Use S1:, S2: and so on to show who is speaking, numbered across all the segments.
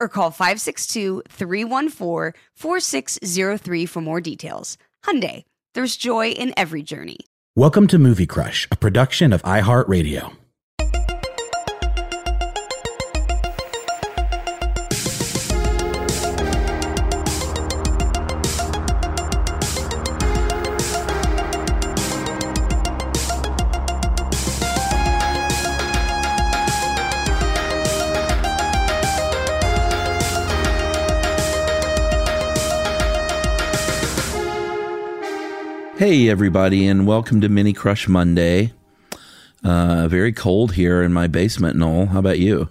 S1: or call 562-314-4603 for more details. Hyundai, there's joy in every journey.
S2: Welcome to Movie Crush, a production of iHeartRadio.
S3: Hey, everybody, and welcome to Mini Crush Monday. Uh, very cold here in my basement, Noel. How about you?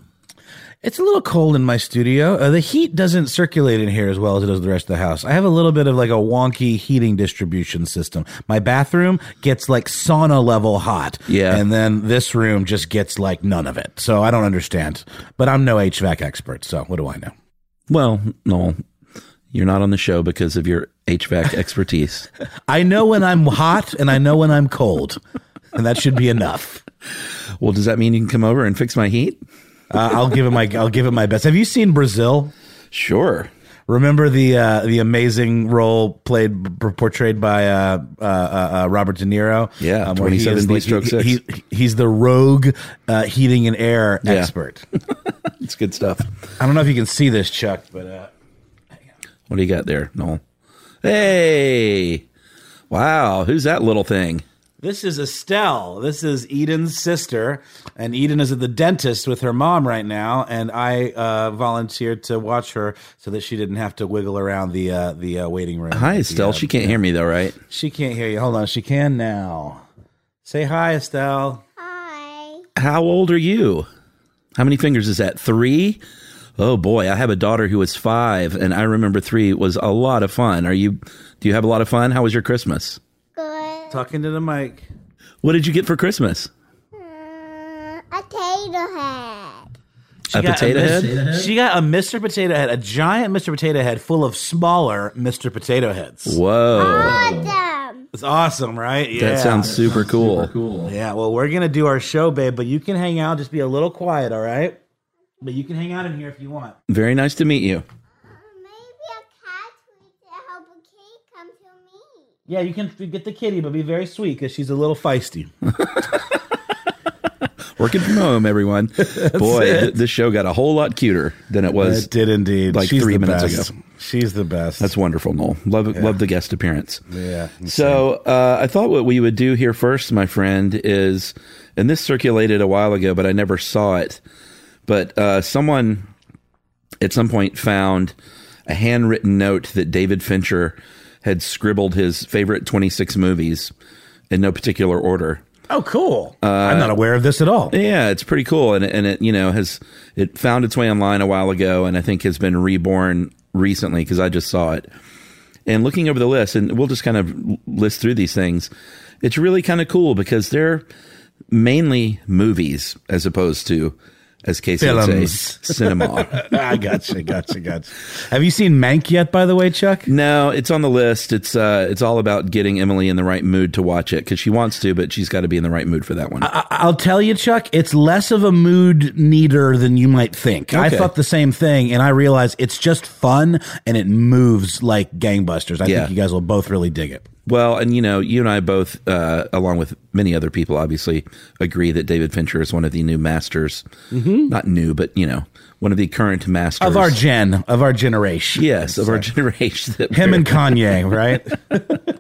S2: It's a little cold in my studio. Uh, the heat doesn't circulate in here as well as it does the rest of the house. I have a little bit of like a wonky heating distribution system. My bathroom gets like sauna level hot.
S3: Yeah.
S2: And then this room just gets like none of it. So I don't understand. But I'm no HVAC expert. So what do I know?
S3: Well, Noel, you're not on the show because of your HVAC expertise.
S2: I know when I'm hot and I know when I'm cold. And that should be enough.
S3: Well, does that mean you can come over and fix my heat?
S2: Uh, I'll give it my I'll give it my best. Have you seen Brazil?
S3: Sure.
S2: Remember the uh, the amazing role played portrayed by uh, uh, uh, Robert De Niro?
S3: Yeah,
S2: Um,
S3: 27
S2: is
S3: B stroke
S2: he-
S3: six.
S2: he- he's the rogue uh, heating and air
S3: Yeah.
S2: expert.
S3: It's good stuff.
S2: I don't know if you can see this, Chuck, but uh,
S3: What do you got there, Noel? Hey. Wow. Who's that little thing?
S2: this is Estelle. This is Eden's sister, and Eden is at the dentist with her mom right now. And I uh, volunteered to watch her so that she didn't have to wiggle around the uh, the uh, waiting room.
S3: Hi,
S2: The,
S3: Estelle.
S2: uh,
S3: She can't hear me, though, right?
S2: She can't hear you. Hold on. She can now. Say hi, Estelle. Hi.
S3: How old are you? How many fingers is that? Three? Oh boy, I have a daughter who was five, and I remember three was a lot of fun. Are you? Do you have a lot of fun? How was your Christmas? Good.
S2: Talking to the mic.
S3: What did you get for Christmas?
S4: Uh, a potato head.
S3: A potato
S2: Mis-
S3: head?
S2: She got a Mr. Potato Head, a giant Mr. Potato Head full of smaller Mr. Potato Heads.
S3: Whoa,
S4: Awesome.
S2: It's awesome, right? Yeah.
S3: that sounds super cool.
S2: Yeah, well, we're going to do our show, babe, but you can hang out. Just be a little quiet, all right? But you can hang out in here if you want.
S3: Very nice to meet you.
S4: Maybe a cat would help a kitty come to me.
S2: Yeah, you can get the kitty, but be very sweet because she's a little feisty.
S3: Working from home, everyone. Boy, th- this show got a whole lot cuter than it was.
S2: it did indeed.
S3: like
S2: She's
S3: three
S2: the
S3: minutes
S2: best.
S3: ago.
S2: She's the best.
S3: That's wonderful, Noel. Love love the guest appearance.
S2: yeah.
S3: So uh, I thought what we would do here first, my friend, is, and this circulated a while ago, but I never saw it. But uh, someone at some point found a handwritten note that David Fincher had scribbled his favorite 26 movies in no particular order.
S2: Oh, cool. I'm not aware of this at all.
S3: Yeah, it's pretty cool, and and it you know has it found its way online a while ago, and I think has been reborn recently because I just saw it. And looking over the list, and we'll just kind of list through these things. It's really kind of cool because they're mainly movies as opposed to, as Casey would say, cinema.
S2: I gotcha, gotcha, gotcha. Have you seen Mank yet, by the way, Chuck?
S3: no, it's on the list. It's uh, it's all about getting Emily in the right mood to watch it because she wants to, but she's got to be in the right mood for that one.
S2: I- I'll tell you, Chuck, it's less of a mood neater than you might think. I thought the same thing, and I realized it's just fun and it moves like gangbusters. I
S3: Yeah.
S2: think you guys will both really dig it.
S3: Well, and you know, you and I both, uh, along with many other people, obviously agree that David Fincher is one of the new masters. Not new, but you know, one of the current masters
S2: Of our gen, of our generation.
S3: yes, of our generation. That
S2: Him and Kanye, right?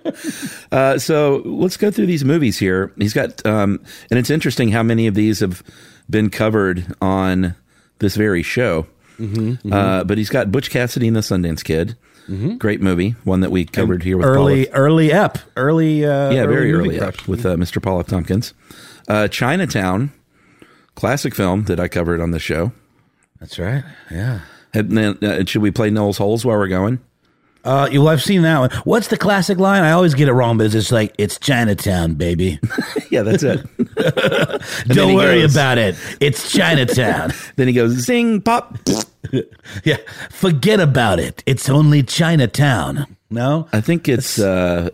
S3: Uh, so let's go through these movies here. He's got, um, and it's interesting how many of these have been covered on this very show.
S2: Mm-hmm,
S3: Uh, but he's got Butch Cassidy and the Sundance Kid. Great movie, one that we covered here with
S2: early,
S3: Paul.
S2: early ep, early, uh,
S3: yeah, very early up with uh, Mr. Paul F. Tompkins. Uh, Chinatown, classic film that I covered on the show.
S2: That's right. Yeah.
S3: And then, uh, should we play Noel's Holes while we're going?
S2: Uh, well, I've seen that one. What's the classic line? I always get it wrong, but it's just like it's Chinatown, baby.
S3: Yeah, that's it.
S2: Don't worry
S3: goes-
S2: about it. It's Chinatown.
S3: then he goes, zing, pop.
S2: yeah, forget about it. It's only Chinatown. No,
S3: I think it's uh,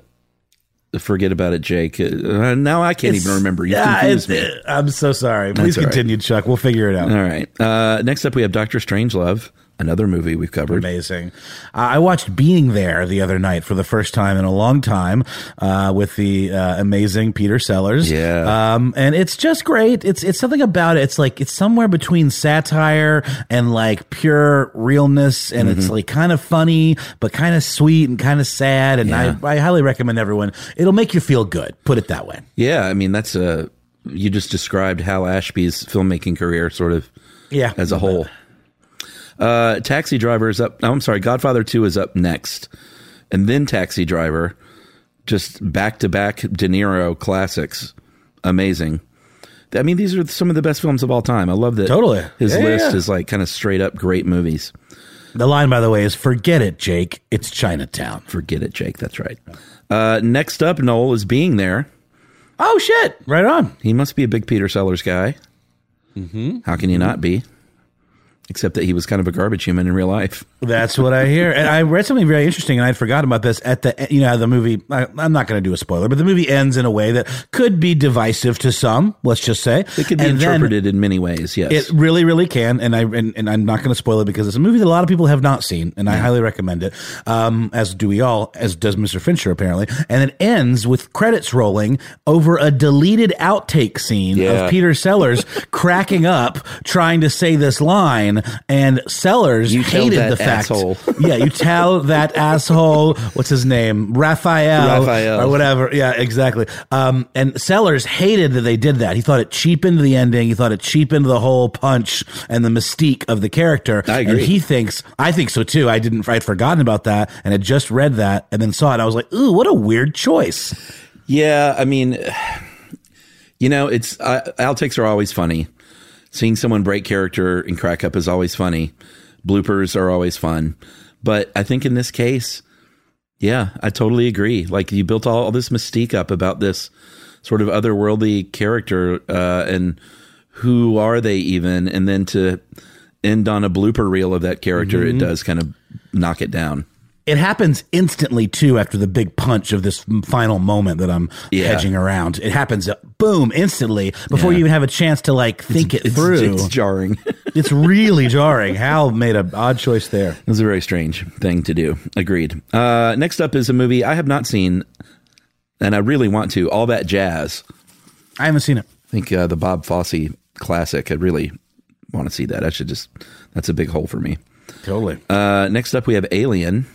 S3: forget about it, Jake. Uh, now I can't even remember. You
S2: Yeah,
S3: confused me.
S2: it's- I'm so sorry. Please
S3: right.
S2: continue, Chuck. We'll figure it out.
S3: All right. Uh, next up, we have Doctor Strangelove, another movie we've covered.
S2: Amazing. Uh, I watched Being There the other night for the first time in a long time uh, with the uh, amazing Peter Sellers.
S3: Yeah.
S2: Um, and it's just great. It's it's something about it. It's like it's somewhere between satire and like pure realness, and
S3: Mm-hmm.
S2: it's like kind of funny, but kind of sweet and kind of sad. And
S3: Yeah.
S2: I, I highly recommend everyone. It'll make you feel good. Put it that way.
S3: Yeah, I mean that's a you just described Hal Ashby's filmmaking career, sort of
S2: Yeah.
S3: as a whole. Uh, Taxi Driver is up. Oh, I'm sorry, Godfather Two is up next, and then Taxi Driver, just back to back De Niro classics. Amazing. I mean, these are some of the best films of all time. I love that.
S2: Totally.
S3: his
S2: Yeah,
S3: list
S2: yeah.
S3: is like kind of straight up great movies.
S2: The line, by the way, is "Forget it, Jake. It's Chinatown."
S3: Forget it, Jake. That's right. Uh, next up, Noel is being there.
S2: Oh shit! Right on.
S3: He must be a big Peter Sellers guy. Mm-hmm. How can you not be? Except that he was kind of a garbage human in real life.
S2: That's what I hear. And I read something very interesting, and I'd forgotten about this. At the you know the movie, I, I'm not going to do a spoiler, but the movie ends in a way that could be divisive to some. Let's just say
S3: It could be
S2: And
S3: interpreted in many ways. Yes.
S2: It really, really can, and I and, and I'm not going to spoil it because it's a movie that a lot of people have not seen, and I highly recommend it. Um, as do we all, as does Mr. Fincher apparently. And it ends with credits rolling over a deleted outtake scene
S3: Yeah.
S2: of Peter Sellers cracking up trying to say this line, and Sellers
S3: You
S2: hated the fact.
S3: asshole.
S2: yeah, you tell that asshole. What's his name? Raphael,
S3: Raphael.
S2: or whatever. Yeah, exactly. Um, and Sellers hated that they did that. He thought it cheapened the ending. He thought it cheapened the whole punch and the mystique of the character.
S3: I
S2: And
S3: agree.
S2: he thinks, I think so too. I didn't, I'd forgotten about that and had just read that and then saw it. I was like, ooh, what a weird choice.
S3: yeah. I mean, you know, it's uh, outtakes are always funny. Seeing someone break character and crack up is always funny. Bloopers are always fun. But I think in this case, yeah, I totally agree. Like you built all, all this mystique up about this sort of otherworldly character, uh, and who are they even? And then to end on a blooper reel of that character,
S2: Mm-hmm.
S3: it does kind of knock it down.
S2: It happens instantly too after the big punch of this final moment that I'm
S3: Yeah.
S2: hedging around. It happens, uh, boom, instantly before
S3: Yeah.
S2: you even have a chance to like think it
S3: It's,
S2: through.
S3: it's jarring.
S2: it's really jarring. Hal made an odd choice there.
S3: It was a very strange thing to do. Agreed. Uh, next up is a movie I have not seen, and I really want to. All that jazz.
S2: I haven't seen it.
S3: I think uh, the Bob Fosse classic. I really want to see that. I should just. That's a big hole for me.
S2: Totally.
S3: Uh, next up, we have Alien.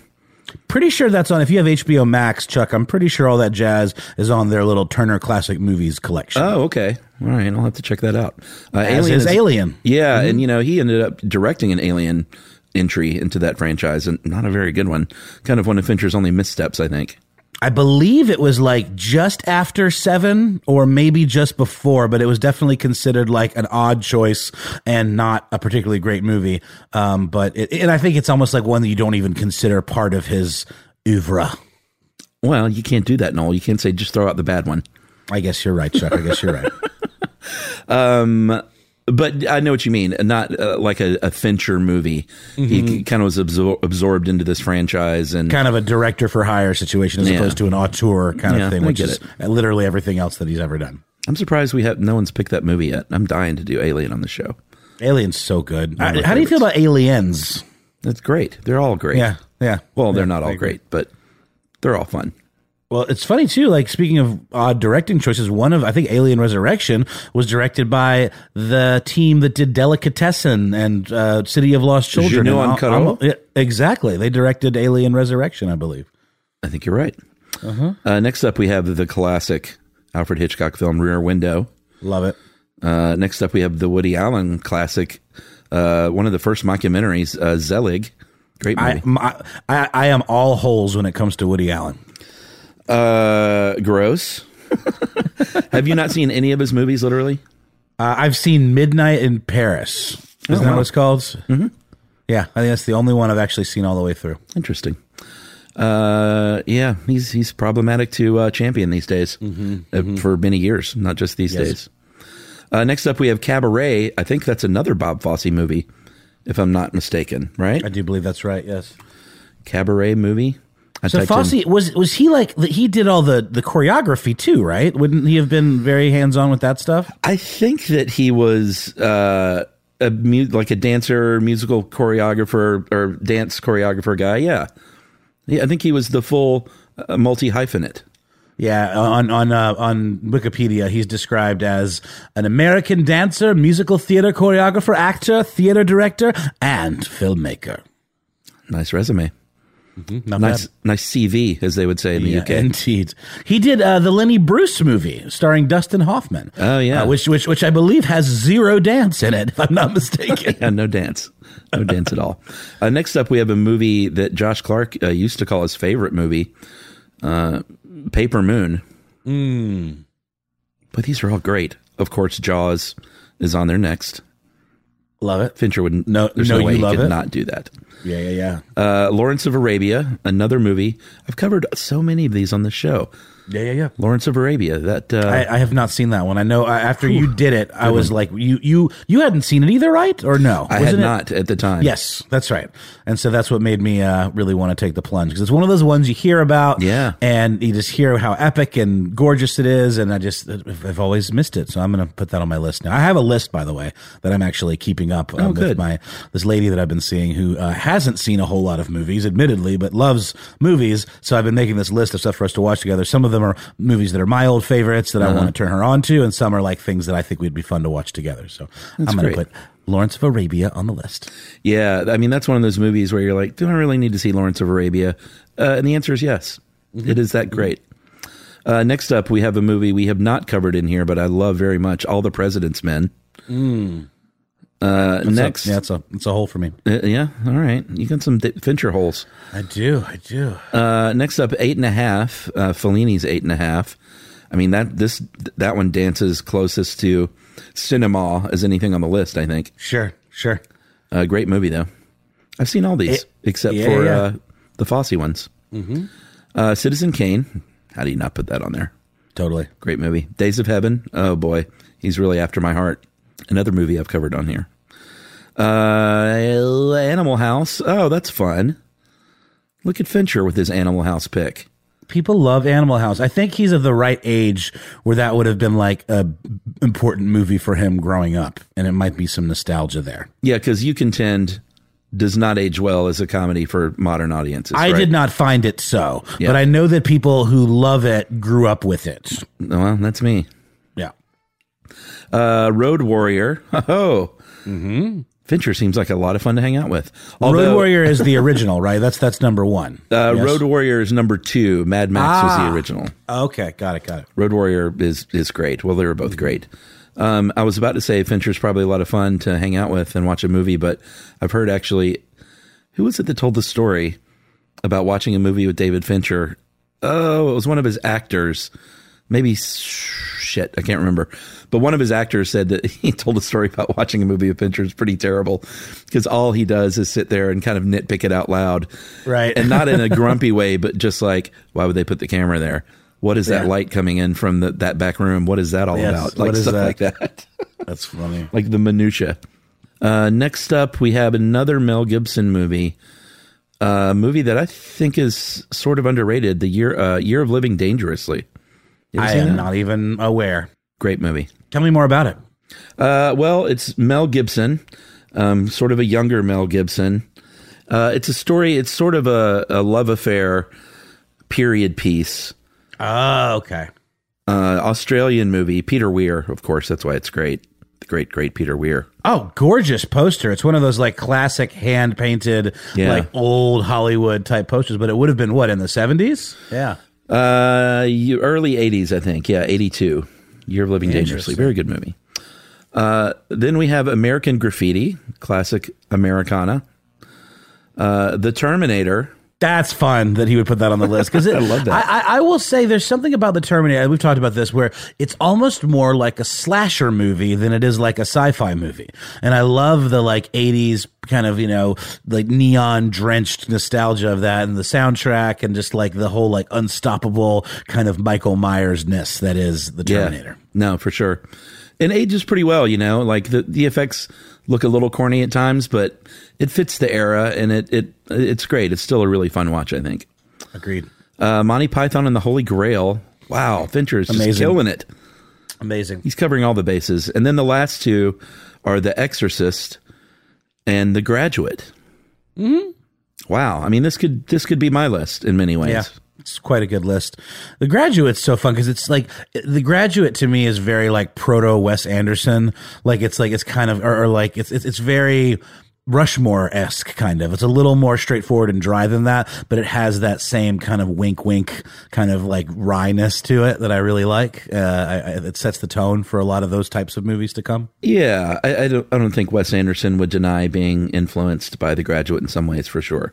S2: Pretty sure that's on. If you have HBO Max, Chuck, I'm pretty sure all that jazz is on their little Turner Classic Movies collection.
S3: Oh, okay. All right. I'll have to check that out. Uh,
S2: As is Alien.
S3: Yeah, and you know he ended up directing an Alien entry into that franchise, and not a very good one. Kind of one of Fincher's only missteps, I think.
S2: I believe it was like just after seven, or maybe just before, but it was definitely considered like an odd choice and not a particularly great movie. Um, but it, and I think it's almost like one that you don't even consider part of his oeuvre.
S3: Well, you can't do that, Noel. You can't say just throw out the bad one.
S2: I guess you're right, Chuck. I guess you're right.
S3: But I know what you mean. Not uh, like a, a Fincher movie. He kind of was absor- absorbed into this franchise, and
S2: kind of a director for hire situation as
S3: Yeah.
S2: opposed to an auteur kind
S3: Yeah,
S2: of thing,
S3: I
S2: which is literally everything else that he's ever done.
S3: I'm surprised we have no one's picked that movie yet. I'm dying to do Alien on the show.
S2: Alien's so good.
S3: My
S2: how do you feel about Aliens?
S3: That's great. They're all great.
S2: Yeah, yeah.
S3: Well, they're
S2: Yeah,
S3: not all great, but they're all fun.
S2: Well, it's funny too. Like speaking of odd directing choices, one of I think Alien Resurrection was directed by the team that did Delicatessen and uh, City of Lost Children.
S3: Jeunet
S2: and
S3: and Caro?
S2: Al- yeah, exactly, they directed Alien Resurrection, I believe.
S3: I think you're right. Uh, next up, we have the classic Alfred Hitchcock film Rear Window.
S2: Love it.
S3: Uh, next up, we have the Woody Allen classic, uh, one of the first mockumentaries, uh, Zelig. Great
S2: I,
S3: movie.
S2: my, I I am all holes when it comes to Woody Allen.
S3: Uh, gross. have you not seen any of his movies, literally?
S2: Uh, I've seen Midnight in Paris. Isn't that what it's called? Mm-hmm. Yeah, I think that's the only one I've actually seen all the way through.
S3: Interesting. Uh, yeah, he's he's problematic to uh, champion these days uh, for many years, not just these
S2: Yes.
S3: days. Uh, next up, we have Cabaret. I think that's another Bob Fosse movie, if I'm not mistaken. Right?
S2: I do believe that's right. Yes.
S3: Cabaret movie. I
S2: So
S3: in-
S2: was was he like he did all the the choreography too, right? Wouldn't he have been very hands on with that stuff?
S3: I think that he was uh, a mu- like a dancer, musical choreographer, or dance choreographer guy. Yeah, yeah. I think he was the full uh, multi hyphenate.
S2: Yeah, on on uh, on Wikipedia, he's described as an American dancer, musical theater choreographer, actor, theater director, and filmmaker.
S3: Nice resume.
S2: Not
S3: Nice,
S2: bad.
S3: nice CV, as they would say in the
S2: Yeah,
S3: UK.
S2: indeed. He did uh, the Lenny Bruce movie starring Dustin Hoffman.
S3: Oh, yeah.
S2: uh, which which which I believe has zero dance in it, if I'm not mistaken.
S3: yeah, no dance, no dance at all. Uh, next up, we have a movie that Josh Clark uh, used to call his favorite movie, uh, Paper Moon. But these are all great. Of course, Jaws is on there next.
S2: Love it.
S3: Fincher would
S2: No-
S3: There's
S2: no,
S3: no, way
S2: you
S3: he could
S2: it?
S3: not do that.
S2: Yeah, yeah, yeah.
S3: Uh, Lawrence of Arabia, another movie. I've covered so many of these on the show.
S2: Yeah, yeah, yeah.
S3: Lawrence of Arabia. That uh,
S2: I, I have not seen that one. I know after you did it, I was like, you you you hadn't seen it either, right? Or no?
S3: I had
S2: Wasn't it-
S3: not at the time.
S2: Yes, that's right. And so that's what made me uh, really want to take the plunge because it's one of those ones you hear about,
S3: Yeah.
S2: and you just hear how epic and gorgeous it is, and I just I've always missed it, so I'm going to put that on my list now. I have a list, by the way, that I'm actually keeping up um,
S3: Oh,
S2: with my this lady that I've been seeing who uh, hasn't seen a whole lot of movies, admittedly, but loves movies. So I've been making this list of stuff for us to watch together. Some of them are movies that are my old favorites that I
S3: Uh-huh.
S2: want to turn her on to, and some are like things that I think would be fun to watch together. So I'm going to put Lawrence of Arabia on the list.
S3: Yeah, I mean that's one of those movies where you're like, do I really need to see Lawrence of Arabia? Uh, and the answer is yes.
S2: Mm-hmm.
S3: It is that great. Uh, next up, we have a movie we have not covered in here, but I love very much. All the President's Men. Uh, next,
S2: yeah, it's a it's a hole for me.
S3: uh, yeah, all right, you got some Fincher holes.
S2: I do, I do.
S3: Uh, next up, eight and a half. Uh, Fellini's eight and a half. I mean that this that one dances closest to cinema as anything on the list. I think.
S2: Sure, sure.
S3: Uh, great movie though. I've seen all these
S2: It-
S3: except
S2: yeah,
S3: for
S2: yeah.
S3: Uh, the Fosse ones. Mm-hmm. Uh, Citizen Kane. How do you not put that on there?
S2: Totally.
S3: Great movie. Days of Heaven. Oh boy, he's really after my heart. Another movie I've covered on here. Uh, Animal House. Oh, that's fun. Look at Fincher with his Animal House pick.
S2: People love Animal House. I think he's of the right age where that would have been like a important movie for him growing up, and it might be some nostalgia there.
S3: Yeah, because you contend does not age well as a comedy for modern audiences.
S2: I
S3: right?
S2: did not find it so,
S3: Yeah.
S2: but I know that people who love it grew up with it.
S3: Well, that's me. Uh, Road Warrior. Oh, Fincher seems like a lot of fun to hang out with. Although,
S2: Road Warrior is the original, right? That's that's number one.
S3: Uh,
S2: Yes?
S3: Road Warrior is number two. Mad Max was
S2: Ah.
S3: the original.
S2: Okay, got it, got it.
S3: Road Warrior is is great. Well, they were both great. Um, I was about to say Fincher's probably a lot of fun to hang out with and watch a movie, but I've heard actually, who was it that told the story about watching a movie with David Fincher? Oh, it was one of his actors. Maybe shit, I can't remember. But one of his actors said that he told a story about watching a movie of Fincher's pretty terrible because all he does is sit there and kind of nitpick it out loud.
S2: Right.
S3: And not in a grumpy way, but just like, why would they put the camera there? What is that
S2: Yeah.
S3: light coming in from the, that back room? What is that all
S2: Yes,
S3: about? Like
S2: what is
S3: stuff
S2: that?
S3: like that.
S2: That's funny.
S3: like the minutia. Uh, next up, we have another Mel Gibson movie, a movie that I think is sort of underrated. The year uh, Year of Living Dangerously.
S2: I am
S3: that?
S2: not even aware.
S3: Great movie.
S2: Tell me more about it.
S3: Uh, well, it's Mel Gibson, um, sort of a younger Mel Gibson. Uh, it's a story. It's sort of a, a love affair period piece.
S2: Oh, okay.
S3: Uh, Australian movie. Peter Weir, of course. That's why it's great. The great, great Peter Weir.
S2: Oh, gorgeous poster. It's one of those like classic hand painted,
S3: Yeah.
S2: like old Hollywood type posters, but it would have been what in the 70s? Yeah.
S3: Uh, early '80s, I think. Yeah, '82. Year of Living Dangerously. Very good movie. Uh, then we have American Graffiti, classic Americana. Uh, the Terminator.
S2: That's fun that he would put that on the list because I
S3: love that.
S2: I, I, will say there's something about the Terminator. We've talked about this where it's almost more like a slasher movie than it is like a sci-fi movie. And I love the like 80s kind of you know like neon drenched nostalgia of that and the soundtrack and just like the whole like unstoppable kind of Michael Myers ness that is the Terminator.
S3: Yeah. No, for sure. and ages pretty well, you know. Like the the effects look a little corny at times, but it fits the era, and it it it's great. It's still a really fun watch, I think.
S2: Agreed.
S3: Uh, Monty Python and the Holy Grail. Wow, Fincher is just
S2: Amazing.
S3: killing it.
S2: Amazing.
S3: He's covering all the bases. And then the last two are The Exorcist and The Graduate. Mm-hmm. Wow. I mean, this could this could be my list in many ways.
S2: Yeah. It's quite a good list. The Graduate's so fun because it's like The Graduate to me is very like proto Wes Anderson. Like it's like it's kind of or, or like it's it's, it's very Rushmore esque kind of. It's a little more straightforward and dry than that, but it has that same kind of wink wink kind of like wryness to it that I really like. Uh, I, it sets the tone for a lot of those types of movies to come.
S3: Yeah, I, I don't I don't think Wes Anderson would deny being influenced by The Graduate in some ways for sure.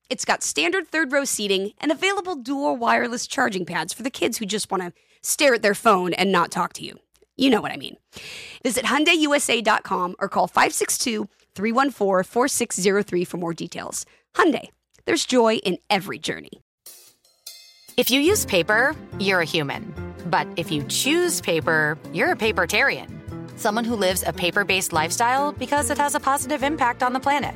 S1: it's got standard third row seating and available dual wireless charging pads for the kids who just want to stare at their phone and not talk to you. You know what I mean. Visit HyundaiUSA.com or call 562-314-4603 for more details. Hyundai, there's joy in every journey.
S5: If you use paper, you're a human. But if you choose paper, you're a papertarian. Someone who lives a paper based lifestyle because it has a positive impact on the planet.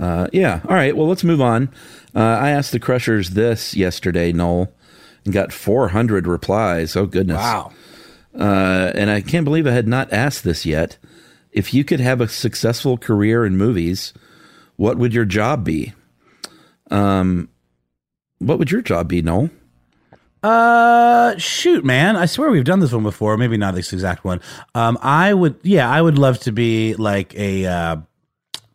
S3: Uh, yeah. All right. Well, let's move on. Uh, I asked the Crushers this yesterday, Noel, and got 400 replies. Oh, goodness.
S2: Wow.
S3: Uh, and I can't believe I had not asked this yet. If you could have a successful career in movies, what would your job be? Um, what would your job be, Noel?
S2: Uh, shoot, man! I swear we've done this one before. Maybe not this exact one. Um, I would, yeah, I would love to be like a uh,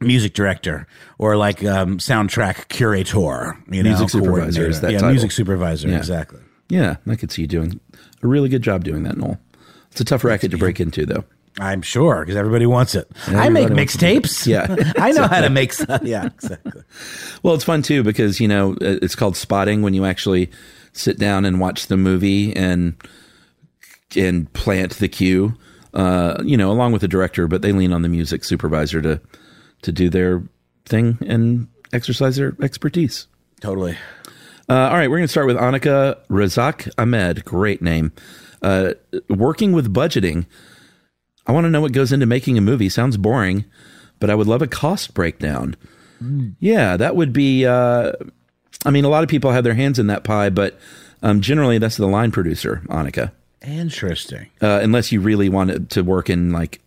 S2: music director or like um, soundtrack curator. You know,
S3: Music supervisor is that
S2: yeah,
S3: title.
S2: music supervisor.
S3: Yeah.
S2: Exactly.
S3: Yeah, I could see you doing a really good job doing that, Noel. It's a tough racket to break into, though.
S2: I'm sure because everybody wants it. I make
S3: Everybody
S2: mixtapes.
S3: Yeah,
S2: I know how to make stuff. Yeah, exactly.
S3: Well, it's fun too because you know it's called spotting when you actually sit down and watch the movie and and plant the cue. Uh, you know, along with the director, but they lean on the music supervisor to to do their thing and exercise their expertise.
S2: Totally.
S3: Uh, all right, we're going to start with Annika Razak Ahmed. Great name. Uh, working with budgeting. I want to know what goes into making a movie. Sounds boring, but I would love a cost breakdown. Yeah, that would be. Uh, I mean, a lot of people have their hands in that pie, but um, generally that's the line producer, Annika.
S2: Interesting.
S3: Uh, unless you really want to work in like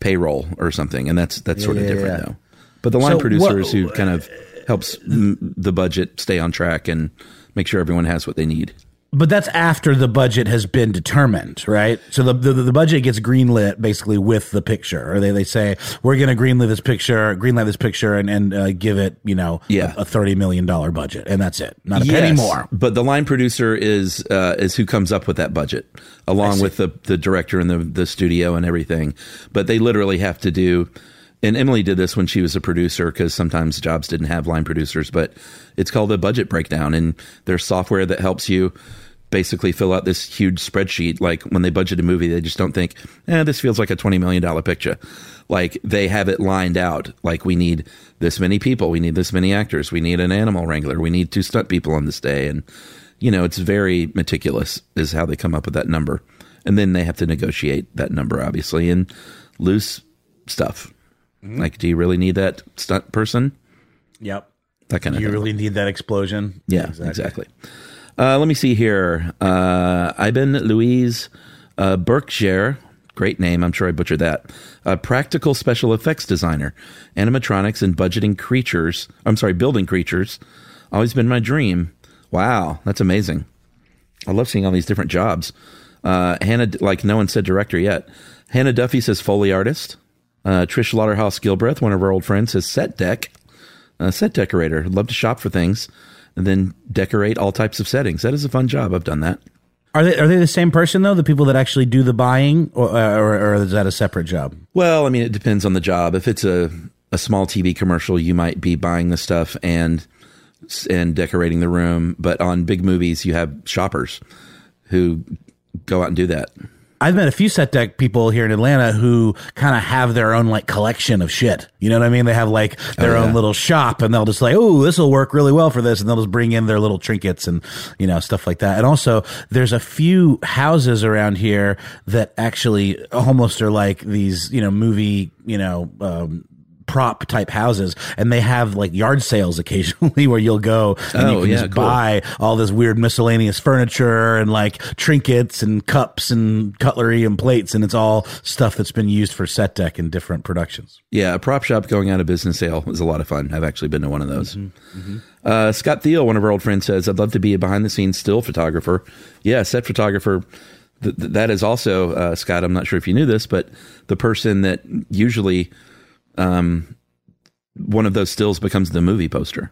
S3: payroll or something, and that's that's sort of
S2: Yeah,
S3: different
S2: yeah.
S3: though. But the line
S2: So
S3: producer
S2: what-
S3: is who kind of helps the budget stay on track and make sure everyone has what they need.
S2: But that's after the budget has been determined, right? So the the, the budget gets greenlit basically with the picture, or they, they say we're going to greenlit this picture, greenlight this picture, and and uh, give it, you know,
S3: Yeah.
S2: a, a thirty million dollar budget, and that's it, not a penny more.
S3: But the line producer is uh, is who comes up with that budget, along with the the director and the the studio and everything. But they literally have to do. And Emily did this when she was a producer because sometimes jobs didn't have line producers. But it's called a budget breakdown, and there's software that helps you basically fill out this huge spreadsheet. Like when they budget a movie, they just don't think, "eh, this feels like a twenty million dollar picture." Like they have it lined out. Like we need this many people, we need this many actors, we need an animal wrangler, we need two stunt people on this day, and you know it's very meticulous is how they come up with that number, and then they have to negotiate that number obviously and loose stuff. Like, do you really need that stunt person?
S2: Yep.
S3: That kind of
S2: You
S3: thing.
S2: really need that explosion.
S3: Yeah, exactly. Uh, let me see here. Uh, Ivan Louise uh, Berkshire, great name. I'm sure I butchered that. Uh, practical special effects designer, animatronics, and budgeting creatures. I'm sorry, building creatures. Always been my dream. Wow, that's amazing. I love seeing all these different jobs. Uh, Hannah, like no one said director yet. Hannah Duffy says Foley artist. Uh, Trish Lauderhouse Gilbreth, one of our old friends, says set deck. Uh, set decorator. Love to shop for things and then decorate all types of settings. That is a fun job. I've done that.
S2: Are they are they the same person though? The people that actually do the buying, or or, or is that a separate job?
S3: Well, I mean, it depends on the job. If it's a, a small TV commercial, you might be buying the stuff and and decorating the room. But on big movies, you have shoppers who go out and do that.
S2: I've met a few set deck people here in Atlanta who kind of have their own like collection of shit. You know what I mean? They have like their
S3: Oh,
S2: own little shop and they'll just like, oh, this will work really well for this. And they'll just bring in their little trinkets and, you know, stuff like that. And also there's a few houses around here that actually almost are like these, you know, movie, you know, um, prop type houses and they have like yard sales occasionally where you'll go and you
S3: Oh,
S2: can
S3: yeah,
S2: just
S3: cool.
S2: buy all this weird miscellaneous furniture and like trinkets and cups and cutlery and plates and it's all stuff that's been used for set deck in different productions.
S3: Yeah, a prop shop going out of business sale is a lot of fun. I've actually been to one of those. Uh, Scott Thiel, one of our old friends, says, I'd love to be a behind the scenes still photographer. Yeah, set photographer. Th- th- that is also, uh, Scott, I'm not sure if you knew this, but the person that usually um, one of those stills becomes the movie poster.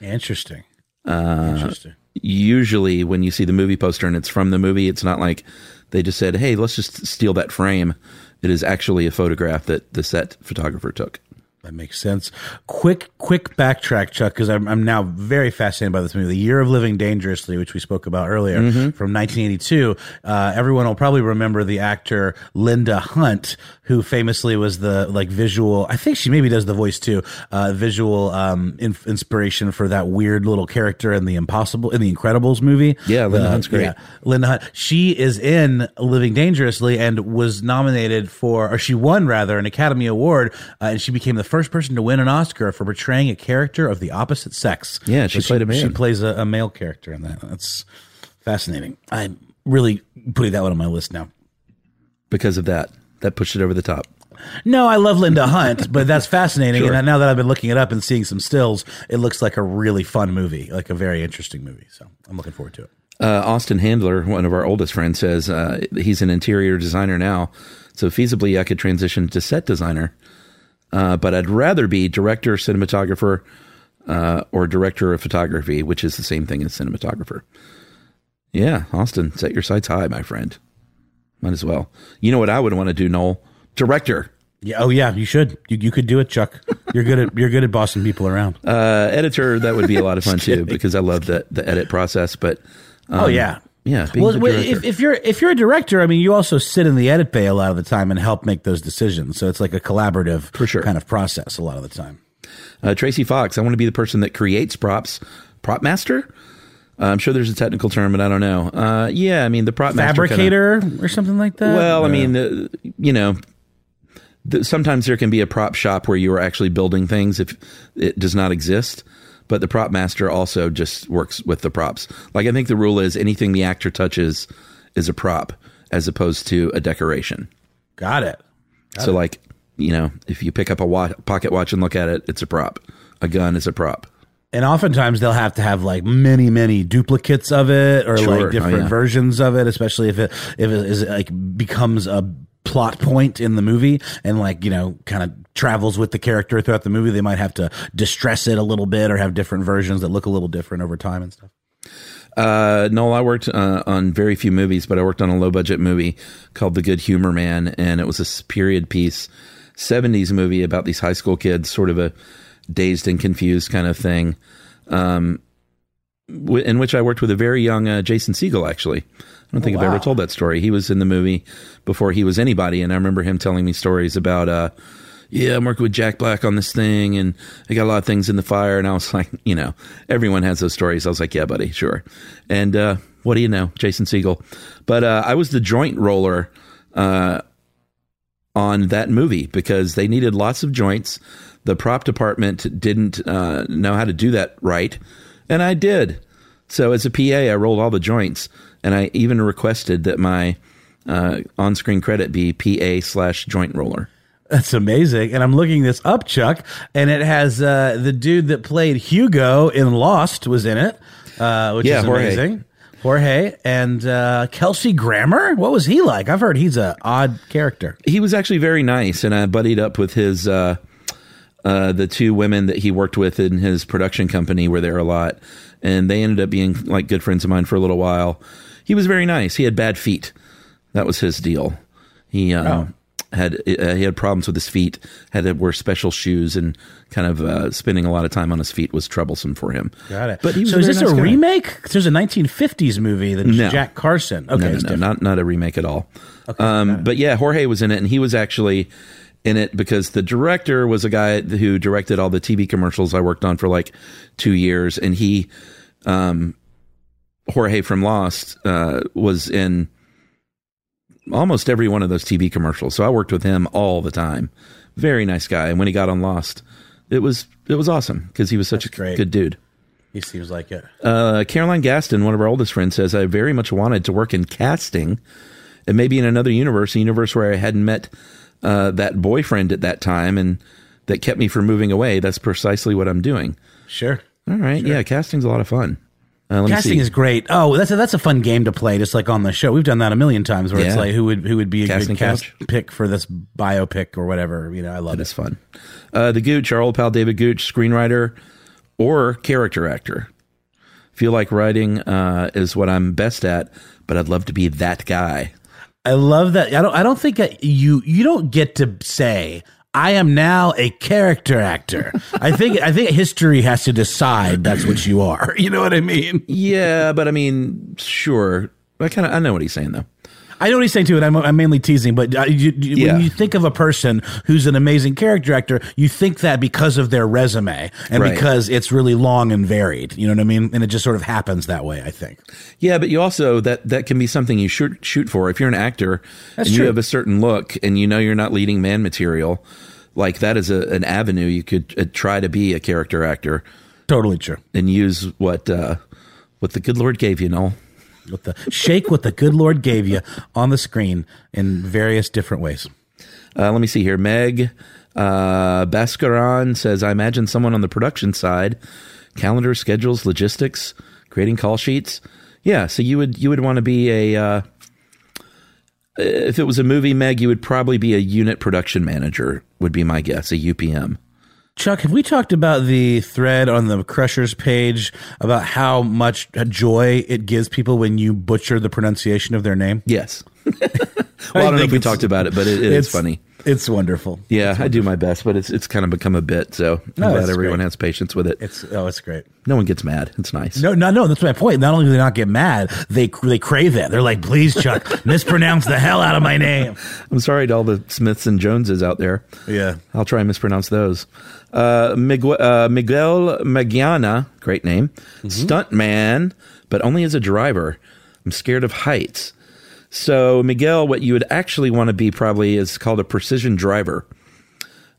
S2: Interesting.
S3: Uh,
S2: Interesting.
S3: usually when you see the movie poster and it's from the movie, it's not like they just said, "Hey, let's just steal that frame." It is actually a photograph that the set photographer took.
S2: That makes sense. Quick, quick backtrack, Chuck, because I'm, I'm now very fascinated by this movie. The Year of Living Dangerously, which we spoke about earlier from 1982. Uh, everyone will probably remember the actor Linda Hunt, who famously was the like visual, I think she maybe does the voice too, uh, visual um, in, inspiration for that weird little character in the Impossible, in the Incredibles movie.
S3: Yeah, Linda
S2: The-
S3: Hunt's great.
S2: yeah, Linda Hunt. She is in Living Dangerously and was nominated for, or she won rather, an Academy Award, uh, and she became the first person to win an Oscar for portraying a character of the opposite sex.
S3: Yeah, she played a man.
S2: She plays a, a male character in that. That's fascinating. I'm really putting that one on my list now.
S3: because of that. That pushed it over the top.
S2: No, I love Linda Hunt, but that's fascinating.
S3: Sure.
S2: And now that I've been looking it up and seeing some stills, it looks like a really fun movie, like a very interesting movie. So I'm looking forward to it.
S3: Uh, Austin Handler, one of our oldest friends, says uh, he's an interior designer now. So feasibly, I could transition to set designer. Uh, but I'd rather be director, cinematographer, uh, or director of photography, which is the same thing as cinematographer. Yeah, Austin, set your sights high, my friend. Might as well. You know what I would want to do, Noel? Director.
S2: Yeah. Oh, yeah. You should. You, you could do it, Chuck. You're good at you're good at bossing people around.
S3: Uh, editor, that would be a lot of fun too, because I love the, the edit process. But
S2: oh yeah.
S3: yeah, being
S2: Well,
S3: the
S2: well,
S3: director.
S2: if, if you're if you're a director, I mean, you also sit in the edit bay a lot of the time and help make those decisions. So it's like a collaborative
S3: For sure.
S2: kind of process a lot of the time.
S3: Uh, Tracy Fox, I want to be the person that creates props. Prop master? Uh, I'm sure there's a technical term, but I don't know. Uh, yeah, I mean, the prop master. kinda-
S2: Fabricator or something like that.
S3: well, I mean, uh, you know, th- sometimes there can be a prop shop where you are actually building things if it does not exist. But the prop master also just works with the props. Like, I think the rule is anything the actor touches is a prop as opposed to a decoration.
S2: got it.
S3: so, like, you know, if you pick up a wa- pocket watch and look at it, it's a prop. A gun is a prop.
S2: And oftentimes they'll have to have like many, many duplicates of it or
S3: Sure.
S2: like
S3: Oh,
S2: different
S3: yeah.
S2: versions of it, especially if it if it is like becomes a plot point in the movie and like you know kind of travels with the character throughout the movie. They might have to distress it a little bit or have different versions that look a little different over time and stuff.
S3: Uh, no, I worked uh, on very few movies, but I worked on a low budget movie called The Good Humor Man, and it was a period piece, 70s movie about these high school kids, sort of a dazed and confused kind of thing, um, w- in which I worked with a very young uh, Jason Segel, actually. I don't think I've ever told that story. He was in the movie before he was anybody, and I remember him telling me stories about, uh, yeah, I'm working with Jack Black on this thing, and I got a lot of things in the fire. And I was like, you know, everyone has those stories. I was like, yeah, buddy, sure. And uh, what do you know, Jason Segel? But uh, I was the joint roller uh, on that movie because they needed lots of joints. The prop department didn't uh, know how to do that right, and I did. So as a PA, I rolled all the joints, and I even requested that my uh, on-screen credit be PA slash joint roller.
S2: That's amazing. And I'm looking this up, Chuck, and it has uh, the dude that played Hugo in Lost was in it, uh, which
S3: Yeah,
S2: is
S3: Jorge.
S2: amazing. Jorge and uh, Kelsey Grammer. What was he like? I've heard he's a odd character.
S3: he was actually very nice, and I buddied up with his uh, uh, the two women that he worked with in his production company were there a lot, and they ended up being like good friends of mine for a little while. He was very nice. He had bad feet. That was his deal. He um, had uh, he had problems with his feet. Had to wear special shoes, and kind of uh, spending a lot of time on his feet was troublesome for him.
S2: Got it.
S3: But he was
S2: so is this
S3: nice
S2: a
S3: guy.
S2: remake? 'Cause There's a 1950s movie that's
S3: No.
S2: Jack Carson. Okay,
S3: no, no, no, not not a remake at all. um, but yeah, Jorge was in it, and he was actually in it because the director was a guy who directed all the TV commercials I worked on for like two years, and he, um, Jorge from Lost, uh, was in almost every one of those TV commercials. So I worked with him all the time. Very nice guy, and when he got on Lost, it was it was awesome because he was such
S2: That's
S3: a
S2: great.
S3: good dude.
S2: He seems like it.
S3: Uh, Caroline Gaston, one of our oldest friends, says, I very much wanted to work in casting and maybe in another universe, a universe where I hadn't met uh, that boyfriend at that time and that kept me from moving away. That's precisely what I'm doing.
S2: Sure.
S3: All right. Yeah, casting's a lot of fun. Uh,
S2: Casting
S3: see.
S2: is great. Oh, that's a, that's a fun game to play, just like on the show. We've done that a million times, where it's like who would who would be a
S3: Casting
S2: good cast
S3: couch.
S2: pick for this biopic or whatever. You know, I love
S3: That
S2: it.
S3: is fun. Uh, the Gooch, our old pal David Gooch, screenwriter or character actor. Feel like writing uh, is what I'm best at, but I'd love to be that guy.
S2: I love that. I don't. I don't think that you you don't get to say I am now a character actor. I think I think history has to decide that's what you are. You know what I mean?
S3: Yeah, but I mean, sure. I kind of I know what he's saying though.
S2: I know what he's saying too, and I'm, I'm mainly teasing. But uh, you, you,
S3: Yeah.
S2: when you think of a person who's an amazing character actor, you think that because of their resume and
S3: Right.
S2: because it's really long and varied. You know what I mean? And it just sort of happens that way. I think.
S3: Yeah, but you also that that can be something you shoot shoot for. If you're an actor
S2: That's
S3: and
S2: true.
S3: you have a certain look and you know you're not leading man material, like that is a, an avenue you could uh, try to be a character actor
S2: Totally true.
S3: and use what uh, what the good Lord gave you, Noel.
S2: With the shake what the good Lord gave you on the screen in various different ways.
S3: Uh, let me see here. Meg uh, says, I imagine someone on the production side, calendar, schedules, logistics, creating call sheets. Yeah, so you would you would want to be a uh, if it was a movie, Meg, you would probably be a unit production manager. Would be my guess, a UPM.
S2: Chuck, have we talked about the thread on the Crushers page about how much joy it gives people when you butcher the pronunciation of their name?
S3: Yes. well, I don't know
S2: think
S3: if we talked about it, but it, it is funny.
S2: It's wonderful.
S3: Yeah, I do my best, but it's it's kind of become a bit. So I'm
S2: No,
S3: glad everyone
S2: great.
S3: has patience with it.
S2: It's oh, it's great.
S3: no one gets mad. It's nice.
S2: No, no, no. That's my point. Not only do they not get mad, they they crave it. They're like, please, Chuck, mispronounce the hell out of my name.
S3: I'm sorry to all the Smiths and Joneses out there.
S2: Yeah.
S3: I'll try and mispronounce those. Uh, Miguel, uh, Miguel Magiana, great name, stuntman, but only as a driver. I'm scared of heights. So, Miguel, what you would actually want to be probably is called a precision driver.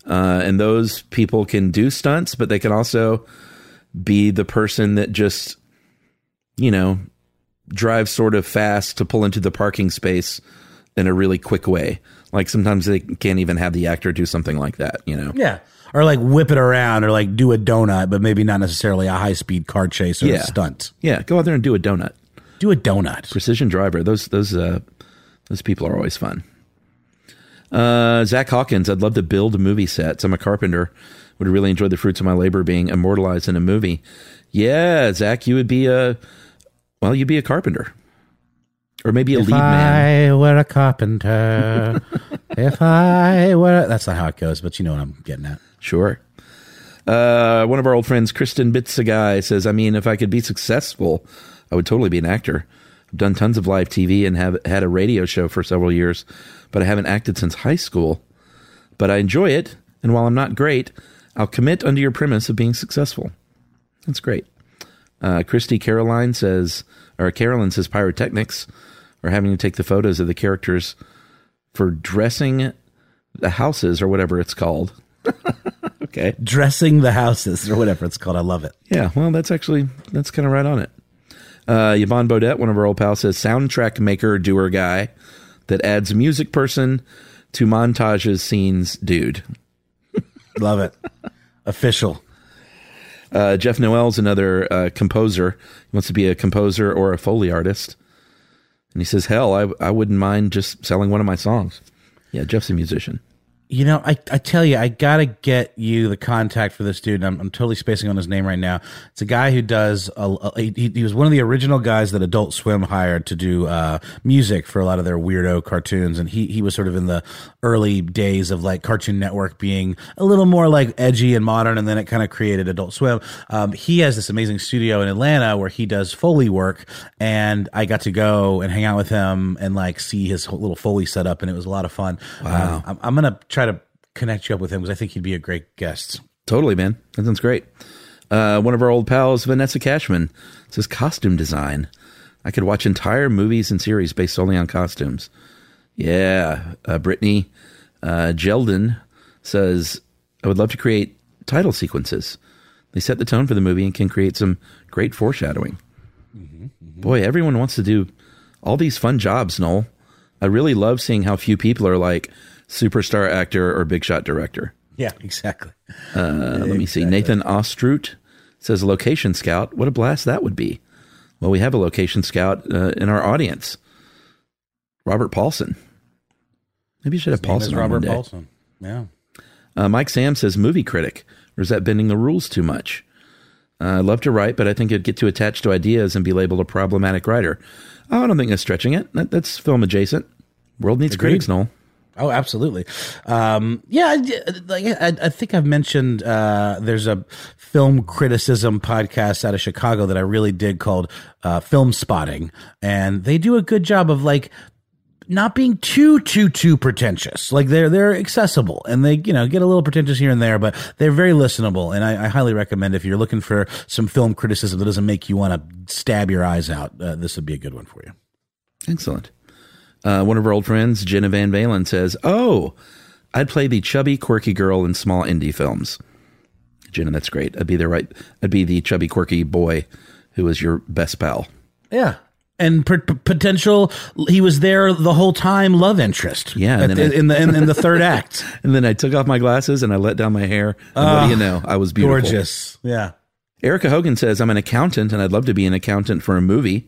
S3: Uh, and those people can do stunts, but they can also be the person that just, you know, drives sort of fast to pull into the parking space in a really quick way. Like sometimes they can't even have the actor do something like that, you know?
S2: Yeah. Or like whip it around or like do a donut, but maybe not necessarily a high speed car chase or
S3: Yeah.
S2: a stunt.
S3: Yeah, go out there and do a donut.
S2: Do a donut.
S3: Precision driver. Those those uh those people are always fun. Uh, Zach Hawkins. I'd love to build movie sets. I'm a carpenter. Would really enjoy the fruits of my labor being immortalized in a movie. Yeah, Zach, you would be a well, you'd be a carpenter, or maybe a
S2: If
S3: lead man.
S2: If I were a carpenter, if I were. That's not how it goes, but you know what I'm getting at.
S3: Sure. Uh, one of our old friends, Kristen Bitsagai, says, I mean, if I could be successful, I would totally be an actor. I've done tons of live TV and have had a radio show for several years, but I haven't acted since high school. But I enjoy it, and while I'm not great, I'll commit under your premise of being successful. That's great. Uh, Christy Caroline says, or Carolyn says, pyrotechnics are having to take the photos of the characters for dressing the houses or whatever it's called. okay.
S2: Dressing the houses or whatever it's called. I love it.
S3: Yeah, well, that's actually that's kind of right on it. Uh, Yvonne Bodette, one of our old pals, says soundtrack maker, doer guy that adds music person to montages, scenes, dude.
S2: Love it. Official.
S3: Uh, Jeff Noel's another uh, composer. He wants to be a composer or a foley artist, and he says, "Hell, I I wouldn't mind just selling one of my songs." Yeah, Jeff's a musician.
S2: You know, I, I tell you, I gotta get you the contact for this dude. I'm, I'm totally spacing on his name right now. It's a guy who does. A, a- he, he was one of the original guys that Adult Swim hired to do uh, music for a lot of their weirdo cartoons, and he he was sort of in the early days of like Cartoon Network being a little more like edgy and modern, and then it kind of created Adult Swim. Um, he has this amazing studio in Atlanta where he does foley work, and I got to go and hang out with him and like see his little foley setup, and it was a lot of fun. Wow. I'm, I'm gonna try to connect you up with him because I think he'd be a great guest.
S3: Totally, man. That sounds great. Uh, one of our old pals, Vanessa Cashman, says costume design. I could watch entire movies and series based solely on costumes. Yeah. Uh, Brittany uh, Jeldon says, I would love to create title sequences. They set the tone for the movie and can create some great foreshadowing. Boy, everyone wants to do all these fun jobs, Noel. I really love seeing how few people are like superstar actor or big shot director.
S2: Yeah, exactly.
S3: Uh, let me see. Nathan Ostrut says location scout. What a blast that would be. Well, we have a location scout uh, in our audience. Robert Paulson. Maybe you should have
S2: Name is
S3: Paulson
S2: Robert. Paulson. Yeah.
S3: Uh, Mike Sam says movie critic. Or is that bending the rules too much? Uh, I love to write, but I think I'd get too attached to ideas and be labeled a problematic writer. Oh, I don't think that's stretching it. That, that's film adjacent. World needs
S2: Agreed.
S3: critics, Noel.
S2: Oh, absolutely. Um, yeah, I- I, I think I've mentioned uh, there's a film criticism podcast out of Chicago that I really dig called uh, Film Spotting, and they do a good job of like not being too too too pretentious. Like they're they're accessible and they you know get a little pretentious here and there, but they're very listenable. And I, I highly recommend if you're looking for some film criticism that doesn't make you want to stab your eyes out, uh, this would be a good one for you.
S3: Excellent. Uh, one of our old friends, Jenna Van Valen, says, "Oh, I'd play the chubby, quirky girl in small indie films." Jenna, that's great. I'd be the right. I'd be the chubby, quirky boy who was your best pal.
S2: Yeah. And p- potential, he was there the whole time. Love interest,
S3: Yeah, and
S2: at
S3: I-
S2: in the in, in the third act.
S3: And then I took off my glasses and I let down my hair. And what do you know? I was beautiful.
S2: Gorgeous, yeah.
S3: Erica Hogan says, I'm an accountant and I'd love to be an accountant for a movie.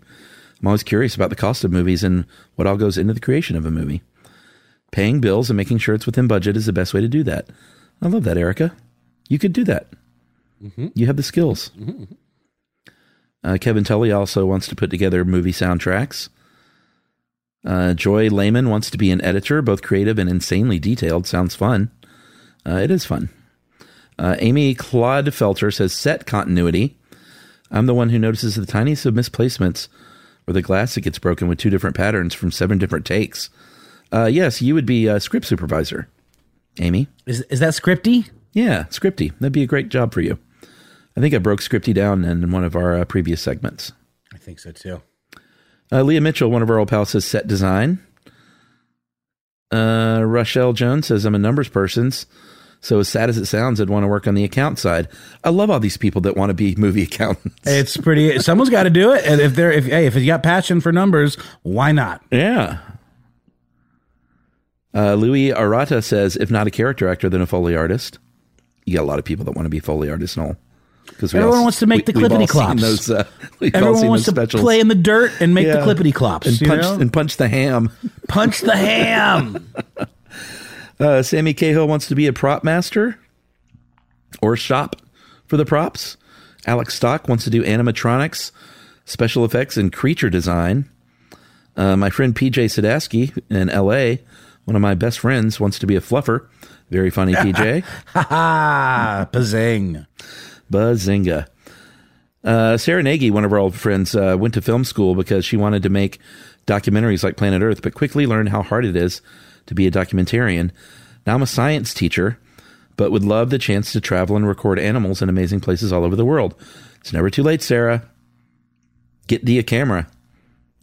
S3: I'm always curious about the cost of movies and what all goes into the creation of a movie. Paying bills and making sure it's within budget is the best way to do that. I love that, Erica. You could do that. You have the skills. Uh, Kevin Tully also wants to put together movie soundtracks. Uh, Joy Lehman wants to be an editor, both creative and insanely detailed. Sounds fun. Uh, it is fun. Uh, Amy Claude-Felter says set continuity. I'm the one who notices the tiniest of misplacements or the glass that gets broken with two different patterns from seven different takes. Uh, yes, you would be a script supervisor, Amy.
S2: Is is that scripty?
S3: Yeah, scripty. That'd be a great job for you. I think I broke scripty down in one of our uh, previous segments.
S2: I think so too.
S3: Uh, Leah Mitchell, one of our old pals, says set design. Uh, Rochelle Jones says I'm a numbers person, so as sad as it sounds, I'd want to work on the account side. I love all these people that want to be movie accountants.
S2: It's pretty. Someone's got to do it, and if they're if hey if you got passion for numbers, why not?
S3: Yeah. Uh, Louis Arata says, if not a character actor, then a Foley artist. You got a lot of people that want to be Foley artists and all. Because
S2: Everyone wants to make the clippity clops.
S3: Those, uh,
S2: Everyone wants to
S3: specials.
S2: play in the dirt and make the clippity clops
S3: and punch and punch the ham.
S2: punch the ham.
S3: Uh, Sammy Cahill wants to be a prop master or shop for the props. Alex Stock wants to do animatronics, special effects, and creature design. Uh, my friend PJ Sadasky in LA, one of my best friends, wants to be a fluffer. Very funny, PJ.
S2: Ha ha! Bazing.
S3: Bazinga. Uh, Sarah Nagy, one of our old friends, uh, went to film school because she wanted to make documentaries like Planet Earth, but quickly learned how hard it is to be a documentarian. Now I'm a science teacher, but would love the chance to travel and record animals in amazing places all over the world. It's never too late, Sarah. Get thee a camera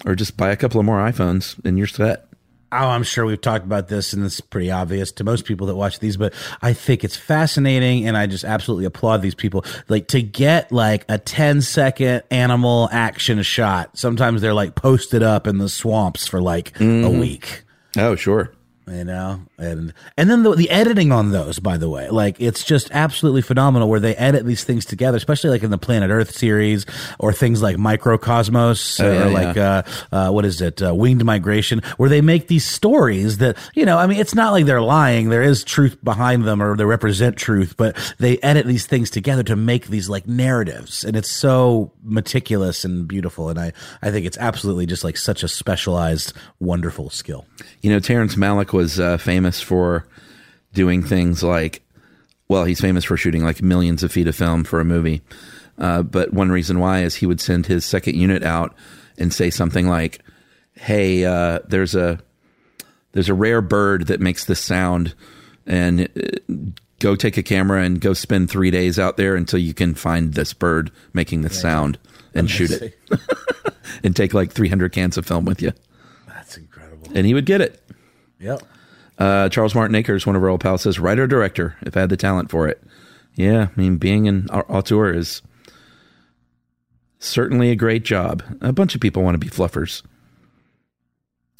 S3: or just buy a couple of more iPhones and you're set.
S2: Oh, I'm sure we've talked about this, and it's pretty obvious to most people that watch these. But I think it's fascinating, and I just absolutely applaud these people. Like to get like a 10 second animal action shot. Sometimes they're like posted up in the swamps for like a mm-hmm. week.
S3: Oh, sure.
S2: You know and and then the, the editing on those by the way like it's just absolutely phenomenal where they edit these things together especially like in the planet earth series or things like microcosmos
S3: Oh, yeah,
S2: or like uh, uh what is it? Uh, winged migration where they make these stories that you know i mean it's not like they're lying. There is truth behind them or they represent truth but they edit these things together to make these like narratives. And it's so meticulous and beautiful. And i i think it's absolutely just like such a specialized wonderful skill.
S3: You know, Terrence Malick was uh, famous for doing things like, well, he's famous for shooting like millions of feet of film for a movie. Uh, but one reason why is he would send his second unit out and say something like, "Hey, uh, there's a there's a rare bird that makes this sound, and uh, go take a camera and go spend three days out there until you can find this bird making this sound and shoot it, and take like 300 cans of film with you."
S2: that's incredible
S3: And he would get it.
S2: Yep.
S3: Uh, Charles Martin Akers, one of our old pals, says writer director if I had the talent for it. Yeah, I mean, being an au- auteur is certainly a great job. A bunch of people want to be fluffers.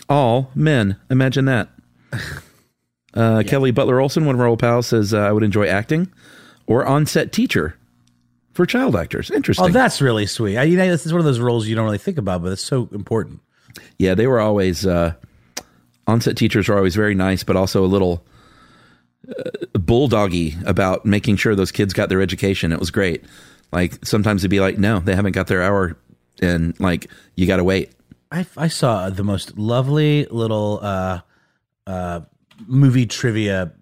S3: All men. Imagine that. Uh, Kelly Butler Olson, one of our old pals, says uh, I would enjoy acting or on set teacher for child actors. Interesting.
S2: Oh, that's really sweet. I, you know, this is one of those roles you don't really think about, but it's so important.
S3: yeah, they were always uh, on-set teachers are always very nice, but also a little uh, bulldoggy about making sure those kids got their education. It was great. Like sometimes it'd be like, no, they haven't got their hour, and like you got to wait.
S2: I, I saw the most lovely little uh, uh, movie trivia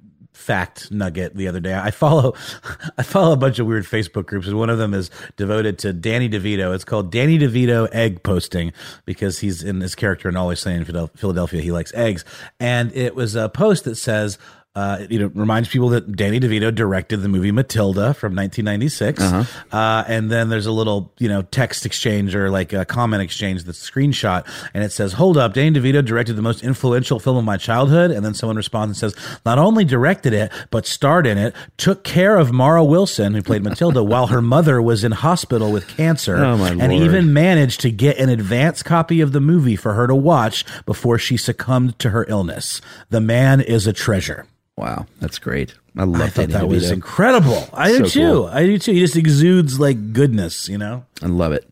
S2: fact nugget the other day. I follow I follow a bunch of weird Facebook groups, and one of them is devoted to Danny DeVito. It's called Danny DeVito Egg Posting because he's in his character and always saying in Philadelphia he likes eggs. And it was a post that says uh, you know, reminds people that Danny DeVito directed the movie Matilda from 1996. Uh-huh. Uh, and then there's a little, you know, text exchange or like a comment exchange that's screenshot. And it says, Hold up, Danny DeVito directed the most influential film of my childhood. And then someone responds and says, Not only directed it, but starred in it, took care of Mara Wilson, who played Matilda, while her mother was in hospital with cancer.
S3: Oh, my
S2: and
S3: Lord.
S2: even managed to get an advance copy of the movie for her to watch before she succumbed to her illness. The man is a treasure.
S3: Wow, that's great. I love
S2: I thought
S3: Danny
S2: that was
S3: DeVito.
S2: incredible. I do too.
S3: cool.
S2: I do too. He just exudes like goodness, you know.
S3: I love it.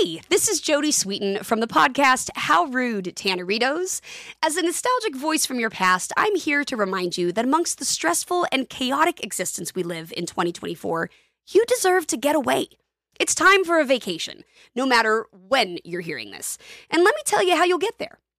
S1: Hey, this is Jodie Sweetin from the podcast How Rude Tanneritos. As a nostalgic voice from your past, I'm here to remind you that amongst the stressful and chaotic existence we live in 2024, you deserve to get away. It's time for a vacation, no matter when you're hearing this. And let me tell you how you'll get there.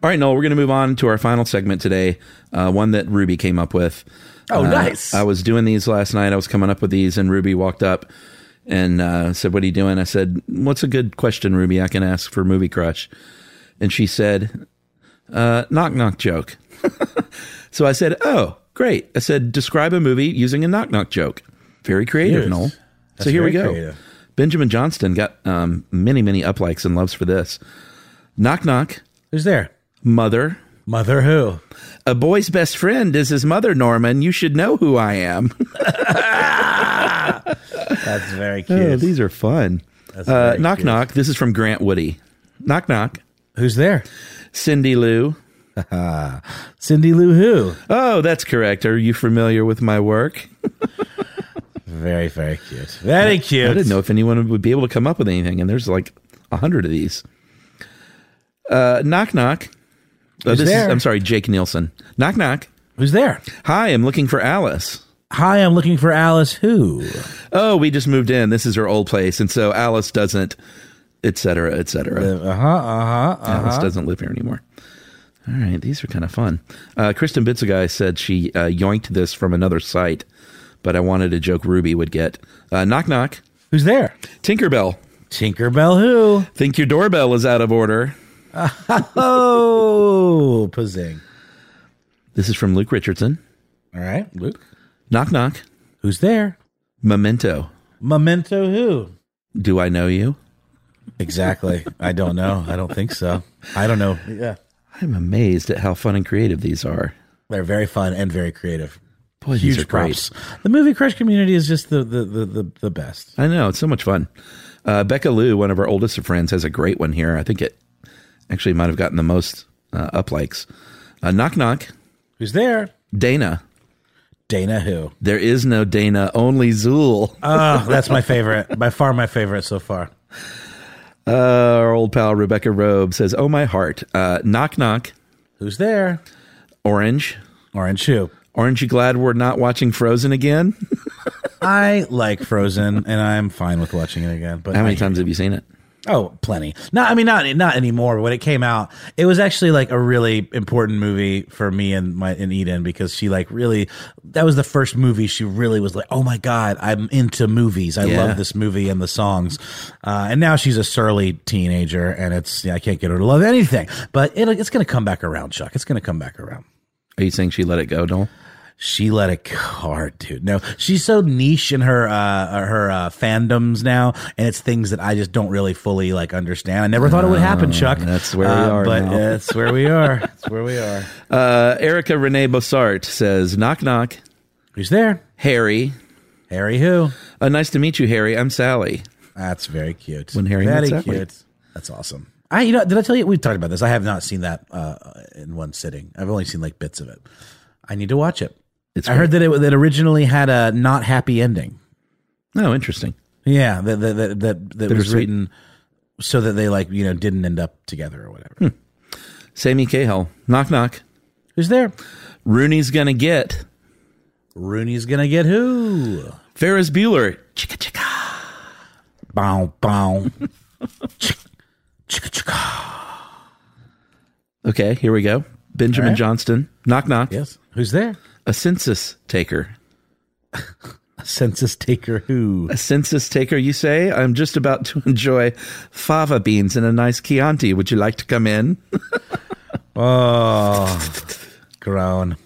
S3: All right, Noel, we're going to move on to our final segment today, uh, one that Ruby came up with.
S2: Oh,
S3: Uh,
S2: nice.
S3: I was doing these last night. I was coming up with these, and Ruby walked up and uh, said, What are you doing? I said, What's a good question, Ruby, I can ask for Movie Crush? And she said, uh, Knock knock joke. so I said, Oh, great. I said, Describe a movie using a knock knock joke. Very creative. Noel.
S2: That's
S3: so here we go.
S2: creative.
S3: Benjamin Johnston got um, many, many uplikes and loves for this. Knock knock,
S2: Who's there?
S3: Mother.
S2: Mother who?
S3: A boy's best friend is his mother, Norman. You should know who I am.
S2: That's very cute.
S3: Oh, these are fun. Uh, knock
S2: cute.
S3: knock. This is from Grant Woody. Knock knock.
S2: Who's there?
S3: Cindy Lou.
S2: Cindy Lou Who.
S3: Oh, that's correct. Are you familiar with my work?
S2: Very, very cute. Very cute.
S3: I didn't know if anyone would be able to come up with anything, and there's like a hundred of these. Uh, knock knock. Oh,
S2: Who's
S3: this is,
S2: there?
S3: I'm sorry, Jake Nielsen. Knock knock.
S2: Who's there?
S3: Hi, I'm looking for Alice.
S2: Hi, I'm looking for Alice Who.
S3: Oh, we just moved in. This is her old place, and so Alice doesn't, etc., cetera, et cetera.
S2: Uh huh. Uh huh. Uh
S3: Alice doesn't live here anymore. All right, these are kind of fun. Uh, Kristen Bitsaguy said she uh, yoinked this from another site, but I wanted a joke Ruby would get. Uh, knock knock.
S2: Who's there?
S3: Tinkerbell.
S2: Tinkerbell who?
S3: Think your doorbell is out of order.
S2: Oh, Pazing.
S3: This is from Luke Richardson.
S2: All right, Luke.
S3: Knock knock.
S2: Who's there?
S3: Memento.
S2: Memento who?
S3: Do I know you?
S2: Exactly. I don't know. I don't think so. I don't know. Yeah.
S3: I'm amazed at how fun and creative these are.
S2: They're very fun and very creative.
S3: Boy, these
S2: Huge
S3: are great.
S2: The movie Crush community is just the the the, the, the best.
S3: I know it's so much fun. Uh, Becca Lou, one of our oldest of friends, has a great one here. I think it actually might have gotten the most uh, up likes. Uh, knock knock.
S2: Who's there?
S3: Dana.
S2: Dana who?
S3: There is no Dana, only Zuul.
S2: Oh, that's my favorite. By far my favorite so far.
S3: Uh, our old pal Rebecca Robe says, "Oh my heart." Uh, knock knock.
S2: Who's there?
S3: Orange.
S2: Orange who?
S3: Aren't you glad we're not watching Frozen again?
S2: I like Frozen and I'm fine with watching it again. But
S3: How many
S2: I-
S3: times have you seen it?
S2: Oh, plenty. Not, I mean, not not anymore. But when it came out, it was actually like a really important movie for me and my and Eden because she like really that was the first movie she really was like, oh my god, I'm into movies. I
S3: Yeah.
S2: love this movie and the songs. Uh, and now she's a surly teenager, and it's yeah, I can't get her to love anything. But it, it's going to come back around, Chuck. It's going to come back around.
S3: Are you saying she let it go, Noel?
S2: She let it go dude. No, she's so niche in her uh, her uh, fandoms now, and it's things that I just don't really fully like understand. I never thought it would happen, Chuck.
S3: Oh, that's where we
S2: Uh,
S3: are
S2: but that's where we are. That's where we are.
S3: Uh, Erica Renee Bossart says, "Knock knock."
S2: Who's there?
S3: Harry.
S2: Harry. Who?
S3: Uh, nice to meet you, Harry. I'm Sally.
S2: That's very cute.
S3: When Harry
S2: very
S3: met Sally.
S2: That's awesome. I you know did I tell you we've talked about this? I have not seen that uh, in one sitting. I've only seen like bits of it. I need to watch it.
S3: It's
S2: I heard that it that originally had a not happy ending.
S3: Oh, interesting.
S2: Yeah, that that that, that, that was written so that they like you know didn't end up together or whatever.
S3: Hmm. Sammy Cahill. Knock knock.
S2: Who's there?
S3: Rooney's gonna get
S2: Rooney's gonna get who?
S3: Ferris Bueller. Chicka chicka.
S2: Bow bow. Chick- Chicka chicka.
S3: Okay, here we go. Benjamin
S2: right.
S3: Johnston. Knock knock.
S2: Yes. Who's there?
S3: A census taker.
S2: A census taker who?
S3: A census taker, you say? I'm just about to enjoy fava beans and a nice Chianti. Would you like to come in?
S2: Oh, groan.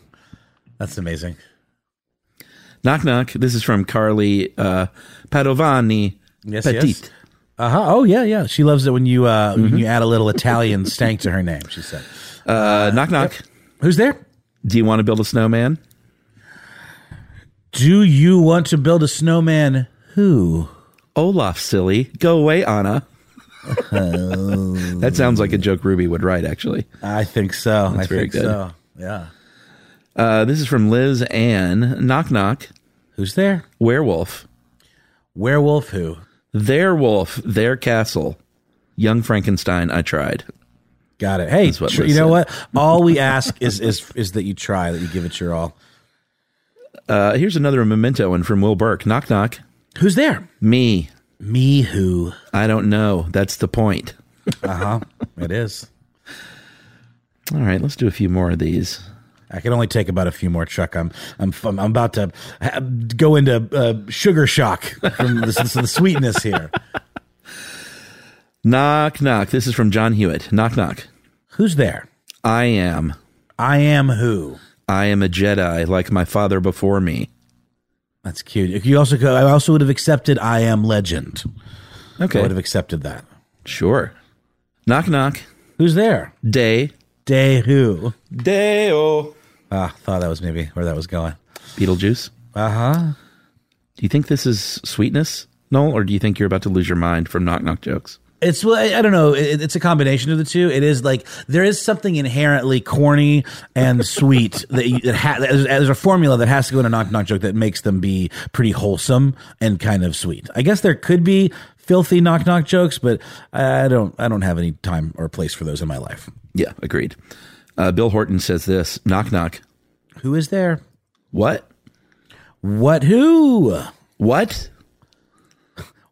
S2: That's amazing.
S3: knock knock. This is from Carly uh, Padovani.
S2: Yes,
S3: Petit.
S2: yes. Uh huh. Oh yeah, yeah. She loves it when you uh when you add a little Italian stank to her name. She said.
S3: Uh, knock knock.
S2: Who's there?
S3: Do you want to build a snowman?
S2: Do you want to build a snowman? Who?
S3: Olaf, silly. Go away, Anna. that sounds like a joke Ruby would write, actually.
S2: I think so. I
S3: That's very
S2: think
S3: good.
S2: so. Yeah.
S3: Uh, this is from Liz Ann. Knock knock.
S2: Who's there?
S3: Werewolf.
S2: Werewolf who?
S3: Their wolf. Their castle. Young Frankenstein. I tried.
S2: Got it. Hey, tr- you know what? All we ask is is is that you try, that you give it your all.
S3: Uh, here's another memento one from Will Burke. Knock knock.
S2: Who's there?
S3: Me.
S2: Me who?
S3: I don't know. That's the point.
S2: Uh huh. it is.
S3: All right, let's do a few more of these.
S2: I can only take about a few more, Chuck. I'm I'm I'm about to ha- go into uh, sugar shock from the, the sweetness here.
S3: Knock knock. This is from John Hewitt. Knock knock.
S2: Who's there?
S3: I am.
S2: I am who?
S3: I am a Jedi like my father before me.
S2: That's cute. You also could, I also would have accepted I am legend.
S3: Okay.
S2: I would have accepted that.
S3: Sure. Knock knock.
S2: Who's there?
S3: Day.
S2: Day who?
S3: Deo.
S2: Ah, thought that was maybe where that was going.
S3: Beetlejuice.
S2: Uh huh.
S3: Do you think this is sweetness, Noel, or do you think you're about to lose your mind from knock knock jokes?
S2: It's well, I I don't know. It, it's a combination of the two. It is like there is something inherently corny and sweet that, you, that ha- there's, there's a formula that has to go in a knock knock joke that makes them be pretty wholesome and kind of sweet. I guess there could be filthy knock knock jokes, but I don't I don't have any time or place for those in my life.
S3: Yeah, agreed. Uh, Bill Horton says this knock knock.
S2: Who is there?
S3: What?
S2: What who?
S3: What?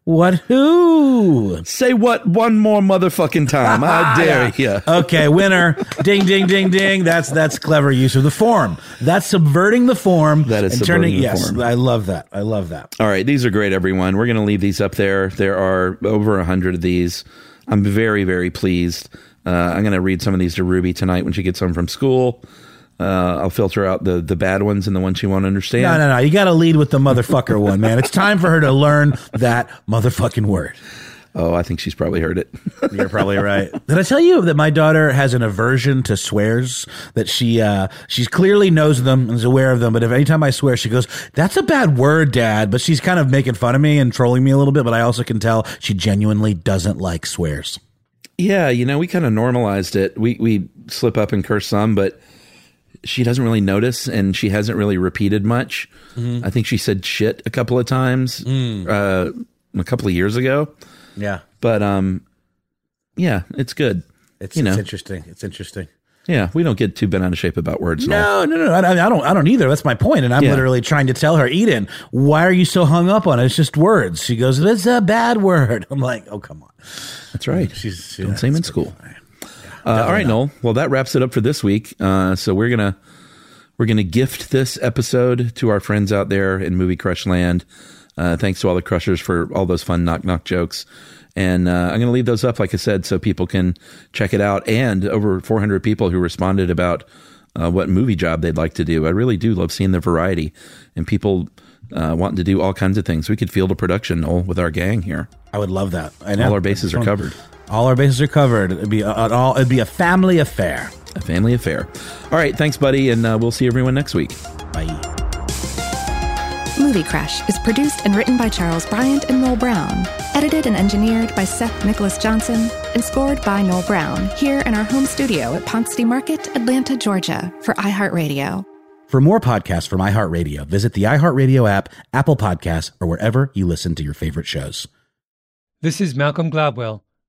S2: What who?
S3: Say what one more motherfucking time. I dare you.
S2: Okay, winner. ding ding ding ding. That's that's clever use of the form. That's subverting the form.
S3: That is
S2: and
S3: subverting the
S2: yes,
S3: form.
S2: I love that. I love that.
S3: All right, these are great, everyone. We're going to leave these up there. There are over a hundred of these. I'm very, very pleased. Uh, I'm going to read some of these to Ruby tonight when she gets home from school. Uh, I'll filter out the the bad ones and the ones she won't understand.
S2: No, no, no. You got to lead with the motherfucker one, man. It's time for her to learn that motherfucking word.
S3: Oh, I think she's probably heard it.
S2: You're probably right. Did I tell you that my daughter has an aversion to swears? That she uh she clearly knows them and is aware of them, but if anytime I swear, she goes, "That's a bad word, Dad." But she's kind of making fun of me and trolling me a little bit. But I also can tell she genuinely doesn't like swears.
S3: yeah, you know, we kind of normalized it. We we slip up and curse some, but she doesn't really notice, and she hasn't really repeated much.
S2: Mm-hmm.
S3: I think she said shit a couple of times
S2: Mm.
S3: uh, a couple of years ago.
S2: Yeah,
S3: But um, yeah, it's good.
S2: it's,
S3: You know.
S2: it's interesting. It's interesting.
S3: Yeah, we don't get too bent out of shape about words.
S2: No, no, no. I, I don't. I don't either. That's my point. And I'm
S3: Yeah.
S2: literally trying to tell her, Eden, why are you so hung up on it? It's just words. She goes, "It's a bad word." I'm like, "Oh, come on."
S3: that's right.
S2: She's she,
S3: Don't say them in school. Uh, all right, Noel. Well, that wraps it up for this week. Uh, so we're gonna we're gonna gift this episode to our friends out there in Movie Crush Land. Uh, thanks to all the crushers for all those fun knock knock jokes. And uh, I'm going to leave those up, like I said, so people can check it out. And over 400 people who responded about uh, what movie job they'd like to do. I really do love seeing the variety and people uh, wanting to do all kinds of things. We could field a production, Noel, with our gang here.
S2: I would love that. I know.
S3: All our bases are covered.
S2: All our bases are covered. It'd be a, an all. It'd be a family affair.
S3: A family affair. All right, thanks, buddy, and uh, we'll see everyone next week.
S2: Bye.
S6: Movie Crush is produced and written by Charles Bryant and Noel Brown, edited and engineered by Seth Nicholas Johnson, and scored by Noel Brown here in our home studio at Ponce Market, Atlanta, Georgia, for iHeartRadio.
S2: For more podcasts from iHeartRadio, visit the iHeartRadio app, Apple Podcasts, or wherever you listen to your favorite shows.
S7: This is Malcolm Gladwell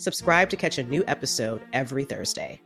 S8: Subscribe to catch a new episode every Thursday.